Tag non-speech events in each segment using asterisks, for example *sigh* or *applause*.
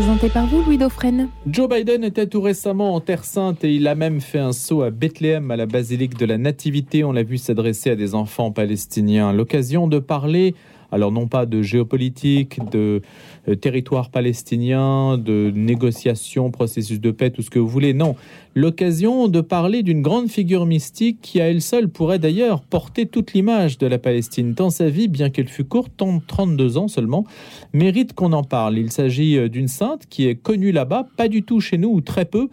présenté par vous, Louis. Joe Biden était tout récemment en Terre Sainte et il a même fait un saut à Bethléem, à la basilique de la Nativité. On l'a vu s'adresser à des enfants palestiniens. L'occasion de parler alors non pas de géopolitique, de euh, territoire palestinien, de négociation, processus de paix, tout ce que vous voulez. Non, l'occasion de parler d'une grande figure mystique qui à elle seule pourrait d'ailleurs porter toute l'image de la Palestine. Tant sa vie, bien qu'elle fût courte, tant 32 ans seulement, mérite qu'on en parle. Il s'agit euh, d'une sainte qui est connue là-bas, pas du tout chez nous ou très peu,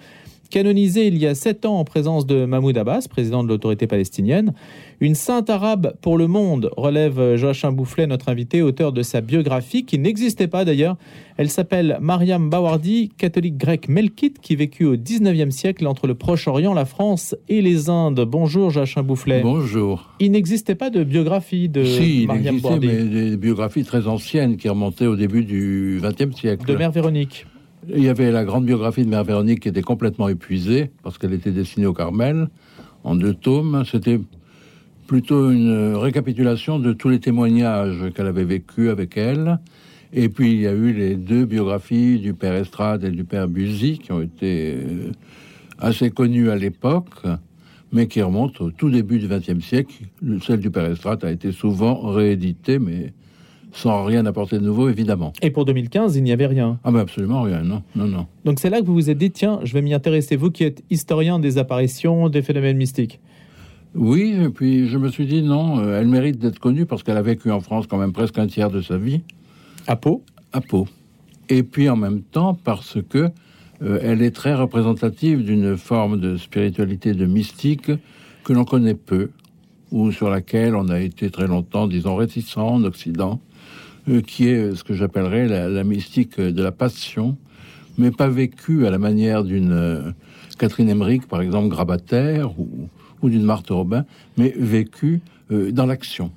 canonisée il y a sept ans en présence de Mahmoud Abbas, président de l'autorité palestinienne. Une sainte arabe pour le monde, relève Joachim Boufflet, notre invité, auteur de sa biographie, qui n'existait pas d'ailleurs. Elle s'appelle Mariam Bawardi, catholique grecque melkite, qui vécut au 19e siècle entre le Proche-Orient, la France et les Indes. Bonjour Joachim Boufflet. Bonjour. Il n'existait pas de biographie de si, Mariam il existait, mais des biographies très anciennes qui remontaient au début du 20e siècle. De Mère Véronique. Il y avait la grande biographie de Mère Véronique qui était complètement épuisée parce qu'elle était destinée au Carmel en deux tomes. C'était plutôt une récapitulation de tous les témoignages qu'elle avait vécu avec elle. Et puis il y a eu les deux biographies du père Estrade et du père Buzy qui ont été euh, assez connues à l'époque, mais qui remontent au tout début du XXe siècle. Celle du père Estrade a été souvent rééditée, mais sans rien apporter de nouveau, évidemment. Et pour 2015, il n'y avait rien Ah ben absolument rien, non, non, non. Donc c'est là que vous vous êtes dit, tiens, je vais m'y intéresser, vous qui êtes historien des apparitions, des phénomènes mystiques. Oui, et puis je me suis dit, non, euh, elle mérite d'être connue parce qu'elle a vécu en France quand même presque un tiers de sa vie. À Pau À Pau. Et puis en même temps parce que euh, elle est très représentative d'une forme de spiritualité, de mystique que l'on connaît peu, ou sur laquelle on a été très longtemps, disons, réticent en Occident. Euh, qui est ce que j'appellerais la, mystique de la passion, mais pas vécue à la manière d'une euh, Catherine Emmerich, par exemple, grabataire, ou, ou d'une Marthe Robin, mais vécue euh, dans l'action.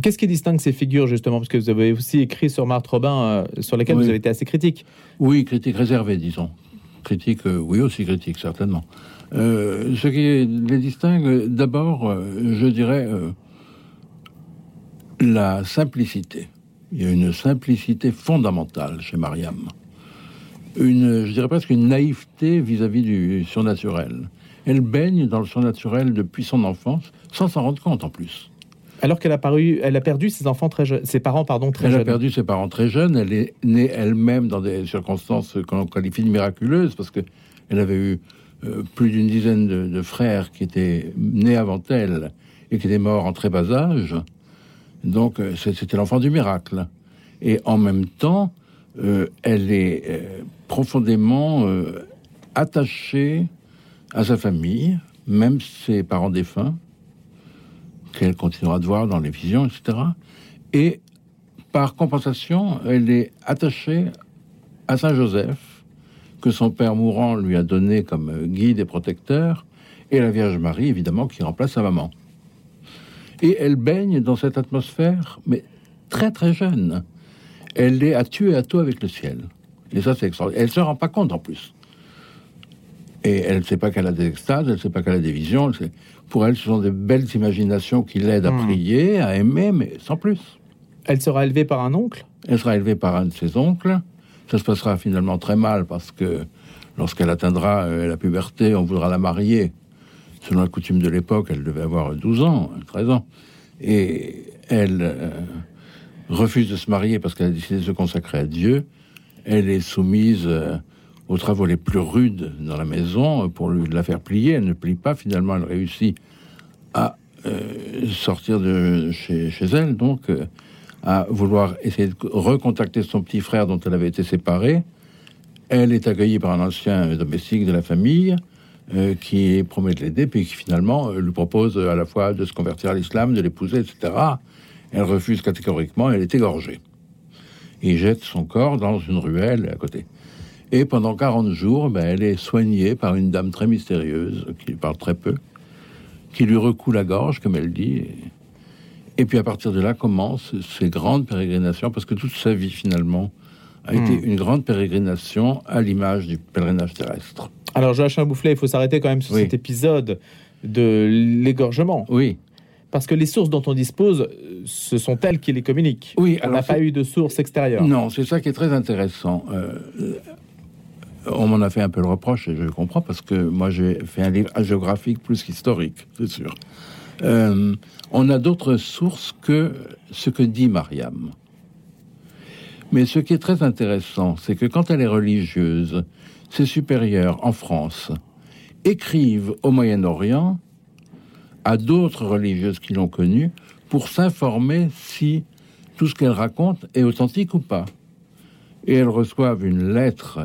Qu'est-ce qui distingue ces figures, justement? Parce que vous avez aussi écrit sur Marthe Robin, sur lesquelles vous avez été assez critique. Oui, critique réservée, disons. Critique, oui, aussi critique, certainement. ce qui les distingue, d'abord, je dirais, la simplicité. Il y a une simplicité fondamentale chez Mariam. Une, je dirais presque une naïveté vis-à-vis du surnaturel. Elle baigne dans le surnaturel depuis son enfance, sans s'en rendre compte en plus. Alors qu'elle a, paru, elle a perdu ses enfants très jeunes, ses parents pardon très jeunes. Elle a perdu ses parents très jeunes. Elle est née elle-même dans des circonstances qu'on qualifie de miraculeuses parce que elle avait eu euh, plus d'une dizaine de, de, frères qui étaient nés avant elle et qui étaient morts en très bas âge. Donc euh, c'était l'enfant du miracle. Et en même temps, euh, elle est euh, profondément attachée à sa famille, même ses parents défunts, qu'elle continuera de voir dans les visions, etc. Et par compensation, elle est attachée à Saint Joseph, que son père mourant lui a donné comme guide et protecteur, et la Vierge Marie, évidemment, qui remplace sa maman. Et elle baigne dans cette atmosphère, mais très très jeune. Elle est à tuer à tout avec le ciel. Et ça, c'est extraordinaire. Elle se rend pas compte en plus. Et elle ne sait pas qu'elle a des extases, elle ne sait pas qu'elle a des visions. Pour elle, ce sont des belles imaginations qui l'aident à hmm. prier, à aimer, mais sans plus. Elle sera élevée par un oncle? Elle sera élevée par un de ses oncles. Ça se passera finalement très mal parce que lorsqu'elle atteindra euh, la puberté, on voudra la marier selon la coutume de l'époque, elle devait avoir 12 ans, 13 ans. Et elle euh, refuse de se marier parce qu'elle a décidé de se consacrer à Dieu. Elle est soumise euh, aux travaux les plus rudes dans la maison pour lui, la faire plier. Elle ne plie pas. Finalement, elle réussit à euh, sortir de chez, chez elle, donc à vouloir essayer de recontacter son petit frère dont elle avait été séparée. Elle est accueillie par un ancien domestique de la famille euh, qui promet de l'aider, puis qui finalement euh, lui propose à la fois de se convertir à l'islam, de l'épouser, etc. Elle refuse catégoriquement, elle est égorgée. Il jette son corps dans une ruelle à côté. Et pendant 40 jours, ben, elle est soignée par une dame très mystérieuse, qui parle très peu, qui lui recoue la gorge, comme elle dit. Et, puis à partir de là commencent ces grandes pérégrinations, parce que toute sa vie, finalement, a été hmm. une grande pérégrination à l'image du pèlerinage terrestre. Alors Joachim Boufflet, il faut s'arrêter quand même sur cet épisode de l'égorgement. Oui. Parce que les sources dont on dispose, ce sont elles qui les communiquent. Oui, on n'a pas eu de source extérieure. Non, c'est ça qui est très intéressant. Euh, on m'en a fait un peu le reproche, et je le comprends, parce que moi j'ai fait un livre géographique plus qu'historique, c'est sûr. Euh, on a d'autres sources que ce que dit Mariam. Mais ce qui est très intéressant, c'est que quand elle est religieuse, ses supérieurs en France écrivent au Moyen-Orient à d'autres religieuses qui l'ont connue pour s'informer si tout ce qu'elle raconte est authentique ou pas. Et elles reçoivent une lettre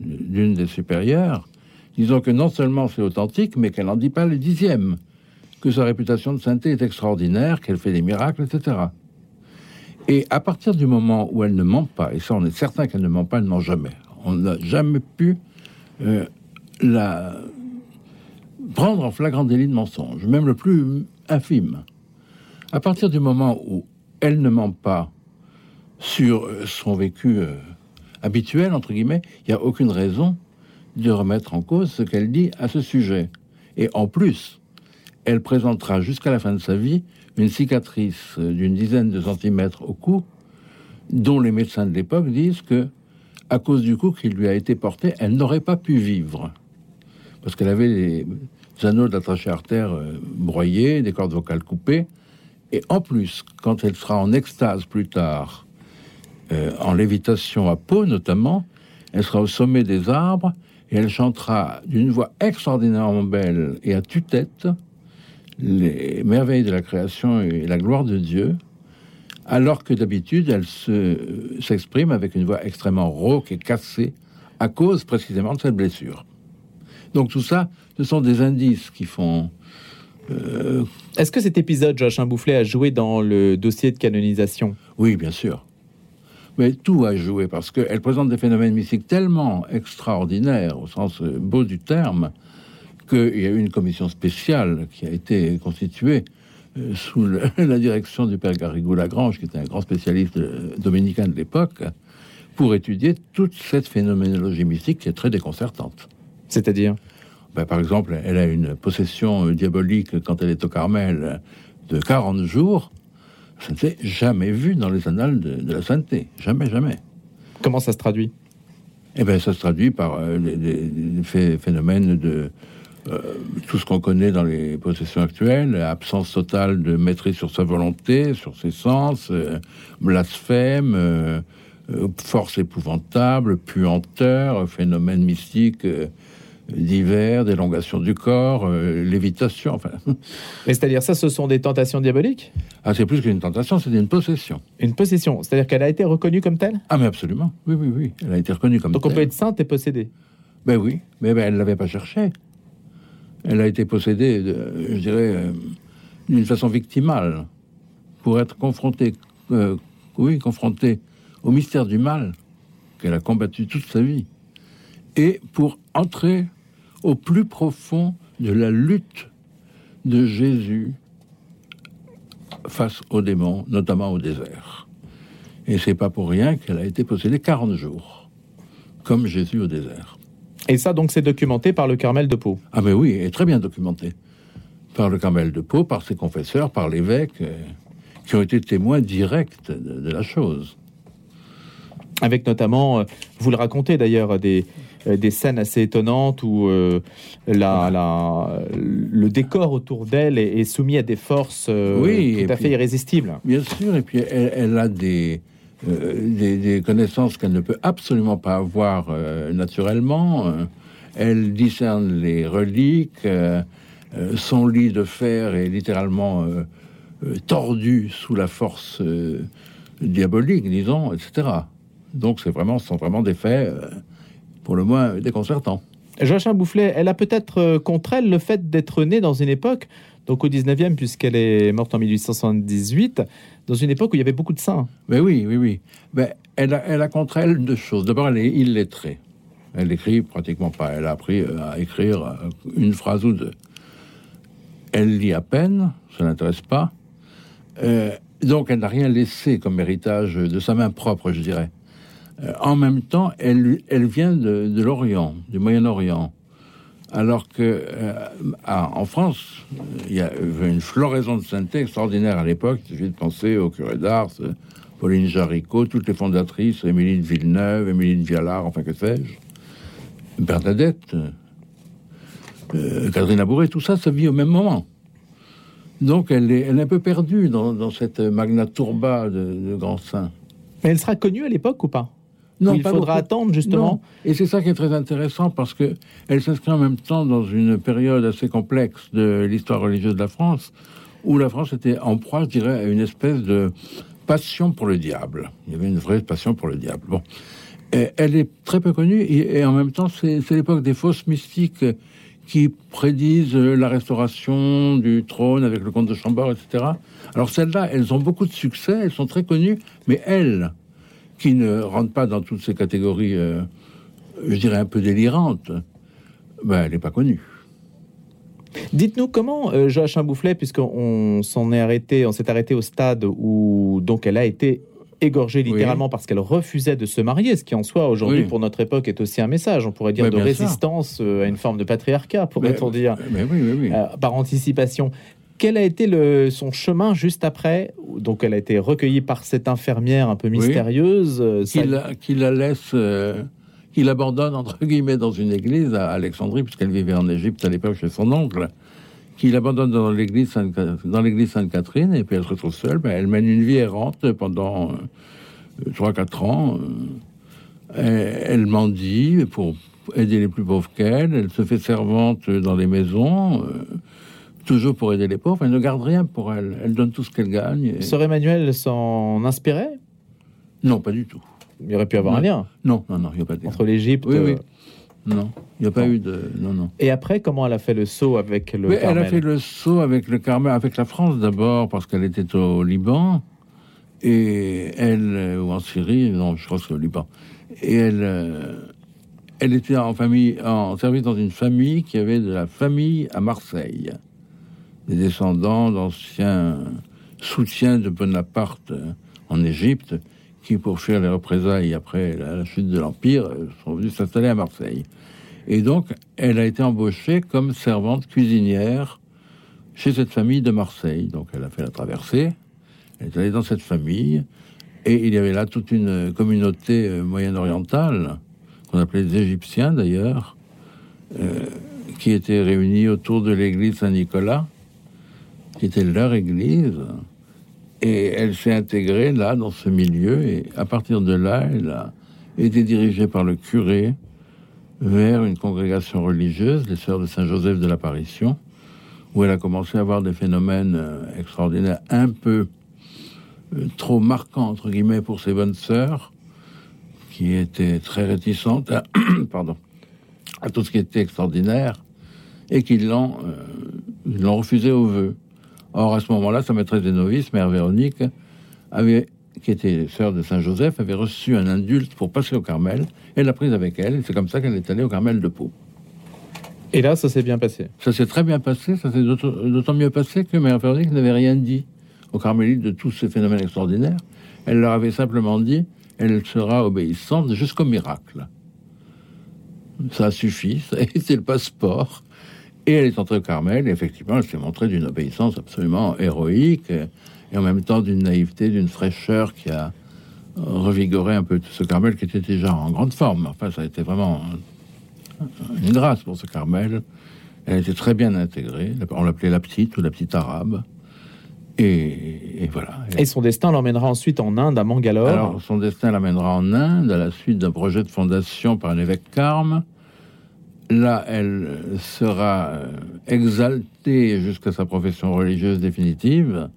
d'une des supérieures disant que non seulement c'est authentique, mais qu'elle n'en dit pas le dixième, que sa réputation de sainteté est extraordinaire, qu'elle fait des miracles, etc. Et à partir du moment où elle ne ment pas, et ça on est certain qu'elle ne ment pas, elle ne ment jamais, on n'a jamais pu euh, la prendre en flagrant délit de mensonge, même le plus infime. À partir du moment où elle ne ment pas sur euh, son vécu euh, habituel, entre guillemets, il n'y a aucune raison de remettre en cause ce qu'elle dit à ce sujet. Et en plus, elle présentera jusqu'à la fin de sa vie une cicatrice d'une dizaine de centimètres au cou, dont les médecins de l'époque disent que, à cause du coup qui lui a été porté, elle n'aurait pas pu vivre. Parce qu'elle avait des anneaux d'attaché artère euh, broyés, des cordes vocales coupées. Et en plus, quand elle sera en extase plus tard, euh, en lévitation à peau notamment, elle sera au sommet des arbres et elle chantera d'une voix extraordinairement belle et à tue-tête les merveilles de la création et la gloire de Dieu, alors que d'habitude elle s'exprime avec une voix extrêmement rauque et cassée à cause précisément de cette blessure. Donc tout ça, ce sont des indices qui font. Euh, Est-ce que cet épisode, Joachim Boufflet, a joué dans le dossier de canonisation? Oui, bien sûr. Mais tout a joué parce qu'elle présente des phénomènes mystiques tellement extraordinaires, au sens beau du terme, qu'il y a eu une commission spéciale qui a été constituée euh, sous *laughs* la direction du père Garrigou Lagrange, qui était un grand spécialiste dominicain de l'époque, pour étudier toute cette phénoménologie mystique qui est très déconcertante. C'est-à-dire? Ben, Par exemple, elle a une possession diabolique quand elle est au Carmel de 40 jours. Ça ne s'est jamais vu dans les annales de, la sainteté. Jamais, jamais. Comment ça se traduit? Eh bien, ça se traduit par euh, phénomènes de euh, tout ce qu'on connaît dans les possessions actuelles, absence totale de maîtrise sur sa volonté, sur ses sens, euh, blasphème, euh, force épouvantable, puanteur, phénomène mystique divers, d'élongation du corps, lévitation, enfin. *laughs* c'est-à-dire ça, ce sont des tentations diaboliques? Ah, c'est plus qu'une tentation, c'est une possession. Une possession, c'est-à-dire qu'elle a été reconnue comme telle? Ah, mais absolument, oui, oui, oui, elle a été reconnue comme telle. Donc on peut être sainte et possédée Ben oui, mais ben, elle ne l'avait pas cherché elle a été possédée, je dirais, euh, d'une façon victimale, pour être confrontée, euh, oui, confrontée au mystère du mal qu'elle a combattu toute sa vie, et pour entrer au plus profond de la lutte de Jésus face aux démons, notamment au désert. Et c'est pas pour rien qu'elle a été possédée 40 jours, comme Jésus au désert. Et ça, donc, c'est documenté par le Carmel de Pau. Ah, mais oui, et très bien documenté. Par le Carmel de Pau, par ses confesseurs, par l'évêque, euh, qui ont été témoins directs de, la chose. Avec notamment, euh, vous le racontez d'ailleurs, des, euh, des scènes assez étonnantes où la, la, le décor autour d'elle est, soumis à des forces oui, tout à fait irrésistibles. Bien sûr, et puis elle a des, euh, des, connaissances qu'elle ne peut absolument pas avoir euh, naturellement. Euh, elle discerne les reliques. son lit de fer est littéralement tordu sous la force diabolique, disons, etc. Donc, c'est vraiment, ce sont vraiment des faits, pour le moins, déconcertants. Joachim Boufflet, elle a peut-être contre elle le fait d'être née dans une époque, donc au 19e, puisqu'elle est morte en 1878, dans une époque où il y avait beaucoup de saints. Mais oui, oui, oui. Mais elle, a, contre elle deux choses. D'abord, elle est illettrée. Elle écrit pratiquement pas. Elle a appris à écrire euh, une phrase ou deux. Elle lit à peine, ça l'intéresse pas. Euh, donc, elle n'a rien laissé comme héritage de sa main propre, je dirais. Euh, en même temps, elle, elle vient de, de l'Orient, du Moyen-Orient. Alors que euh, en France, il y a une floraison de sainteté extraordinaire à l'époque. Il suffit de penser au curé d'Ars, Pauline Jaricot, toutes les fondatrices, Émilie de Villeneuve, Émilie de Vialard, enfin que sais-je, Bernadette, euh, Catherine Labouré, tout ça, ça vit au même moment. Donc elle est, elle un peu perdue dans, cette magna turba de, de grands saints. Mais elle sera connue à l'époque ou pas? Non, il faudra attendre justement. Et c'est ça qui est très intéressant parce que elle s'inscrit en même temps dans une période assez complexe de l'histoire religieuse de la France, où la France était en proie, je dirais, à une espèce de passion pour le diable. Il y avait une vraie passion pour le diable. Bon, elle est très peu connue et, en même temps, c'est l'époque des fausses mystiques qui prédisent la restauration du trône avec le comte de Chambord, etc. Alors celles-là, elles ont beaucoup de succès, elles sont très connues, mais elles, qui ne rentre pas dans toutes ces catégories, euh, je dirais, un peu délirantes, ben, elle n'est pas connue. Dites-nous comment euh, Joachim Boufflet, puisqu'on s'en est arrêté, on s'est arrêté au stade où donc elle a été égorgée littéralement parce qu'elle refusait de se marier, ce qui en soi aujourd'hui pour notre époque est aussi un message, on pourrait dire de résistance euh, à une forme de patriarcat, pourrait-on dire, mais oui, par anticipation quel a été le, son chemin juste après? Donc, elle a été recueillie par cette infirmière un peu mystérieuse. Euh, qui, la, laisse, euh, qui l'abandonne, entre guillemets, dans une église à Alexandrie, puisqu'elle vivait en Égypte à l'époque chez son oncle. Qui l'abandonne dans l'église dans l'église Sainte-Catherine, et puis elle se retrouve seule. Ben, elle mène une vie errante pendant euh, trois 3-4 ans. Elle, elle mendie pour aider les plus pauvres qu'elle. Elle se fait servante dans les maisons toujours pour aider les pauvres. Elle ne garde rien pour elle. Elle donne tout ce qu'elle gagne. Et... Sœur Emmanuel s'en inspirait? Non, pas du tout. Il y aurait pu avoir un lien. Non, non, non, il n'y a pas de Entre l'Égypte. Oui, oui. Euh, non, il n'y a pas eu de. Non, non. Et après, comment elle a fait le saut avec le Carmel Elle a fait le saut avec le Carmel, avec la France d'abord, parce qu'elle était au Liban. Et elle, euh, ou en Syrie, non, je crois que c'est au Liban. Et elle, euh, elle était en famille, en service dans une famille qui avait de la famille à Marseille des descendants d'anciens soutiens de Bonaparte en Égypte, qui, pour fuir les représailles après la, chute de l'Empire, sont venus s'installer à Marseille. Et donc, elle a été embauchée comme servante cuisinière chez cette famille de Marseille. Donc, elle a fait la traversée, elle est allée dans cette famille, et il y avait là toute une communauté euh, moyen-orientale, qu'on appelait les Égyptiens d'ailleurs, euh, qui était réunie autour de l'église Saint-Nicolas, qui était leur église. Et elle s'est intégrée là, dans ce milieu, et à partir de là, elle a été dirigée par le curé vers une congrégation religieuse, les Sœurs de Saint-Joseph de l'Apparition, où elle a commencé à avoir des phénomènes euh, extraordinaires, un peu euh, trop marquants, entre guillemets, pour ses bonnes sœurs, qui étaient très réticentes à, *coughs* pardon, à tout ce qui était extraordinaire, et qui l'ont euh, refusé au vœu. Or, à ce moment-là, sa maîtresse des novices, Mère Véronique, avait, qui était sœur de Saint-Joseph, avait reçu un indulte pour passer au Carmel. Elle l'a prise avec elle. C'est comme ça qu'elle est allée au Carmel de Pau. Et là, ça s'est bien passé. Ça s'est très bien passé. Ça s'est d'autant mieux passé que Mère Véronique n'avait rien dit aux Carmélites de tous ces phénomènes extraordinaires. Elle leur avait simplement dit elle sera obéissante jusqu'au miracle. Ça suffit, ça a été *laughs* le passeport. Et elle est entrée au Carmel, et effectivement, elle s'est montrée d'une obéissance absolument héroïque, et en même temps d'une naïveté, d'une fraîcheur qui a revigoré un peu ce Carmel qui était déjà en grande forme. Enfin, ça a été vraiment une grâce pour ce Carmel. Elle était très bien intégrée. On l'appelait la petite ou la petite arabe. Et, voilà. Et son destin l'emmènera ensuite en Inde, à Mangalore. Alors, son destin l'amènera en Inde à la suite d'un projet de fondation par un évêque Carme là, elle sera euh, exaltée jusqu'à sa profession religieuse définitive,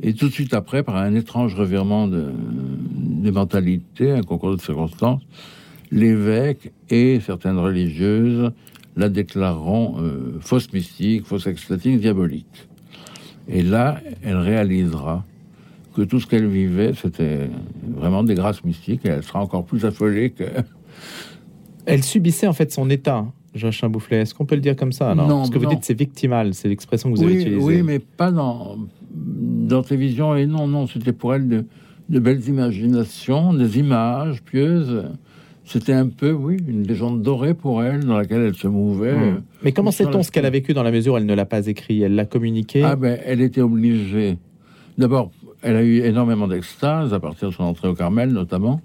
et tout de suite après, par un étrange revirement de, des mentalités, un concours de circonstances, l'évêque et certaines religieuses la déclareront euh, fausse mystique, fausse extatique, diabolique. Et là, elle réalisera que tout ce qu'elle vivait, c'était vraiment des grâces mystiques, et elle sera encore plus affolée que... Elle subissait en fait son état. Joachim Boufflet. Est-ce qu'on peut le dire comme ça non, Ce que vous dites, c'est victimal, c'est l'expression que vous avez utilisée. Oui, mais pas dans, dans télévision. Et non, non, c'était pour elle de, belles imaginations, des images pieuses. C'était un peu, oui, une légende dorée pour elle, dans laquelle elle se mouvait. Hmm. Mais comment sait-on ce qu'elle a vécu dans la mesure où elle ne l'a pas écrit? Elle l'a communiqué? Ah ben, elle était obligée. D'abord, elle a eu énormément d'extase à partir de son entrée au Carmel, notamment,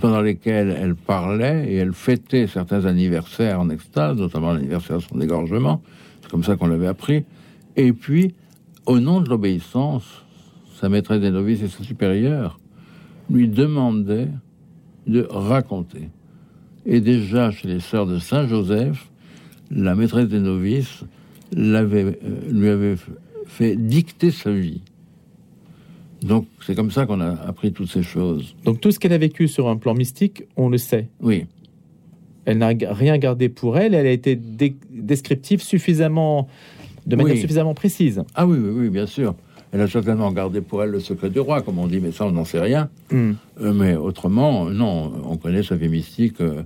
pendant lesquelles elle parlait et elle fêtait certains anniversaires en extase, notamment l'anniversaire de son égorgement. C'est comme ça qu'on l'avait appris. Et puis, au nom de l'obéissance, sa maîtresse des novices et sa supérieure lui demandaient de raconter. Et déjà, chez les sœurs de Saint-Joseph, la maîtresse des novices euh, lui avait fait dicter sa vie. Donc, c'est comme ça qu'on a appris toutes ces choses. Donc, tout ce qu'elle a vécu sur un plan mystique, on le sait. Oui. Elle n'a rien gardé pour elle. Elle a été descriptive suffisamment, de manière suffisamment précise. Ah oui, oui, oui, bien sûr. Elle a certainement gardé pour elle le secret du roi, comme on dit, mais ça, on n'en sait rien. Hmm. Euh, mais autrement, non, on connaît sa vie mystique euh,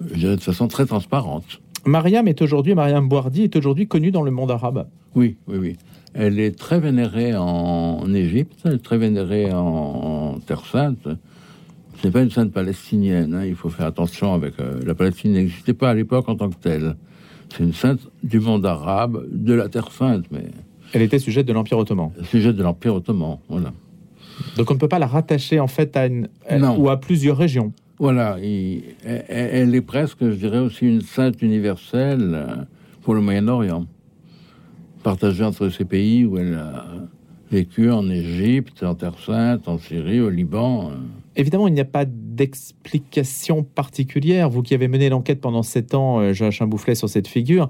de façon très transparente. Mariam est aujourd'hui, Mariam Boardi est aujourd'hui connue dans le monde arabe. Oui, oui, oui. Elle est très vénérée en Égypte, elle est très vénérée en, Terre Sainte. C'est pas une sainte palestinienne, hein, il faut faire attention avec... Euh, la Palestine n'existait pas à l'époque en tant que telle. C'est une sainte du monde arabe, de la Terre Sainte, mais... Elle était sujette de l'Empire ottoman. Sujette de l'Empire ottoman, voilà. Donc on ne peut pas la rattacher en fait à une... ou à plusieurs régions. Voilà, elle est presque, je dirais, aussi une sainte universelle euh, pour le Moyen-Orient partagée entre ces pays où elle a vécu en Égypte, en Terre Sainte, en Syrie, au Liban. Évidemment, il n'y a pas d'explication particulière. Vous qui avez mené l'enquête pendant sept ans, euh, Joachim Boufflet, sur cette figure,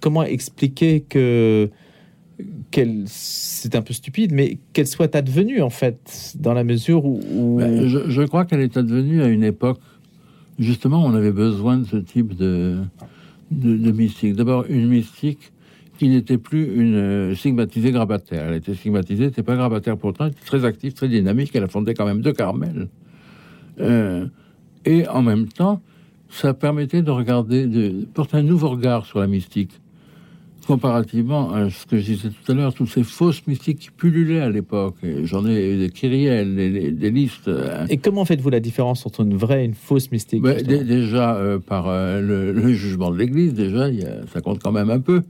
comment expliquer que qu'elle, c'est un peu stupide, mais qu'elle soit advenue en fait, dans la mesure où. Ben, je, crois qu'elle est advenue à une époque, justement, où on avait besoin de ce type de, de, de mystique. D'abord, une mystique qui n'était plus une euh, stigmatisée grabataire. Elle était stigmatisée, c'était pas grabataire pourtant, elle était très active, très dynamique, elle a fondé quand même deux Carmel. Euh, et en même temps, ça permettait de regarder, de porter un nouveau regard sur la mystique. Comparativement à ce que je disais tout à l'heure, toutes ces fausses mystiques qui pullulaient à l'époque. J'en ai des kyrielles, des, listes. Hein. Et comment faites-vous la différence entre une vraie et une fausse mystique ben, Déjà, euh, par le, jugement de l'Église, déjà, ça compte quand même un peu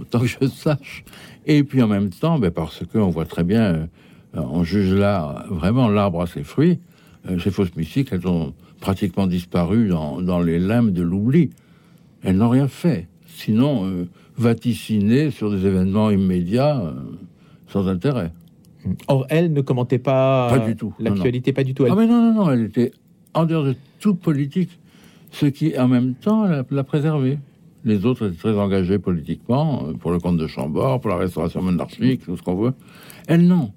autant que je sache. Et puis en même temps, ben parce qu'on voit très bien, euh, on juge là vraiment l'arbre à ses fruits. Euh, ces fausses mystiques, elles ont pratiquement disparu dans, les limbes de l'oubli. Elles n'ont rien fait. Sinon, euh, vaticiner sur des événements immédiats sans intérêt. Or, elle ne commentait pas, pas du tout. l'actualité, pas du tout. Ah mais non, non, non, elle était en dehors de toute politique, ce qui en même temps l'a préservée. Les autres étaient très engagés politiquement, euh, pour le compte de Chambord, pour la restauration monarchique, tout ce qu'on veut. Elle, non.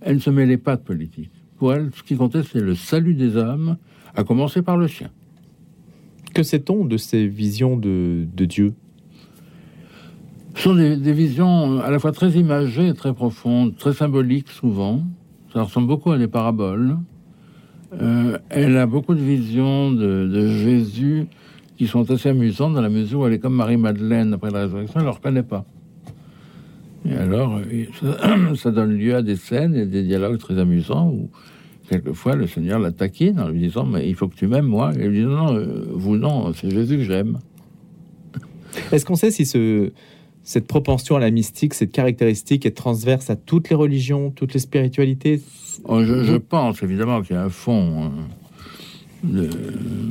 Elle ne se mêlait pas de politique. Pour elle, ce qui comptait, c'est le salut des âmes, à commencer par le sien. Que sait-on de ces visions de, Dieu? Ce sont des, visions à la fois très imagées, très profondes, très symboliques souvent. Ça ressemble beaucoup à des paraboles. Euh, elle a beaucoup de visions de, de Jésus qui sont assez amusantes dans la mesure où elle est comme Marie-Madeleine après la résurrection, elle ne le reconnaît pas. Et alors, euh, *clears throat* ça, donne lieu à des scènes et des dialogues très amusants où, quelquefois, le Seigneur la taquine en lui disant Mais il faut que tu m'aimes, moi. Et elle lui dit Non, non, euh, vous, non, c'est Jésus que j'aime. *laughs* Est-ce qu'on sait si ce, cette propension à la mystique, cette caractéristique est transverse à toutes les religions, toutes les spiritualités? Oh, je, pense évidemment qu'il y a un fond. Hein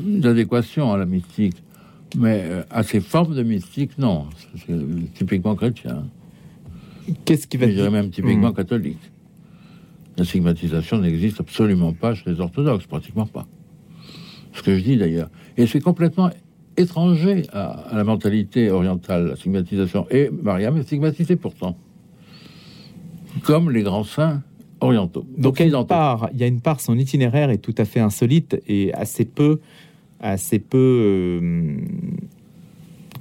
d'adéquation à la mystique. Mais euh, à ces formes de mystique, non. C'est typiquement chrétien. Qu'est-ce qui va Je dirais même typiquement hmm. catholique. La stigmatisation n'existe absolument pas chez les orthodoxes, pratiquement pas. Ce que je dis d'ailleurs. Et c'est complètement étranger à, la mentalité orientale, la stigmatisation. Et Mariam est stigmatisée pourtant. Comme les grands saints donc il y a une part, son itinéraire est tout à fait insolite et assez peu, assez peu euh,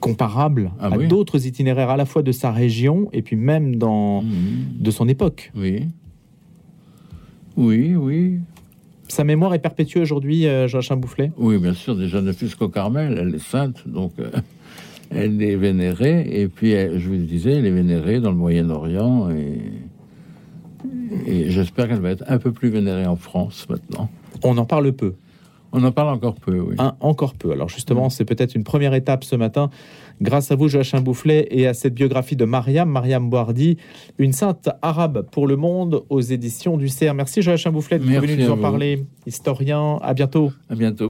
comparable ah à d'autres itinéraires à la fois de sa région et puis même dans mhm. de son époque. Oui. Oui, oui. Sa mémoire est perpétuée aujourd'hui, euh, Joachim Boufflet Oui, bien sûr. Déjà, ne fût qu'au Carmel, elle est sainte, donc euh, *laughs* elle est vénérée. Et puis, je vous le disais, elle est vénérée dans le Moyen-Orient et et j'espère qu'elle va être un peu plus vénérée en France maintenant. On en parle peu. On en parle encore peu, oui. encore peu. Alors justement, c'est peut-être une première étape ce matin, grâce à vous, Joachim Boufflet, et à cette biographie de Mariam, Mariam Boardi, une sainte arabe pour le monde aux éditions du CERF. Merci Joachim Boufflet de venir nous en parler. Historien, à bientôt. À bientôt.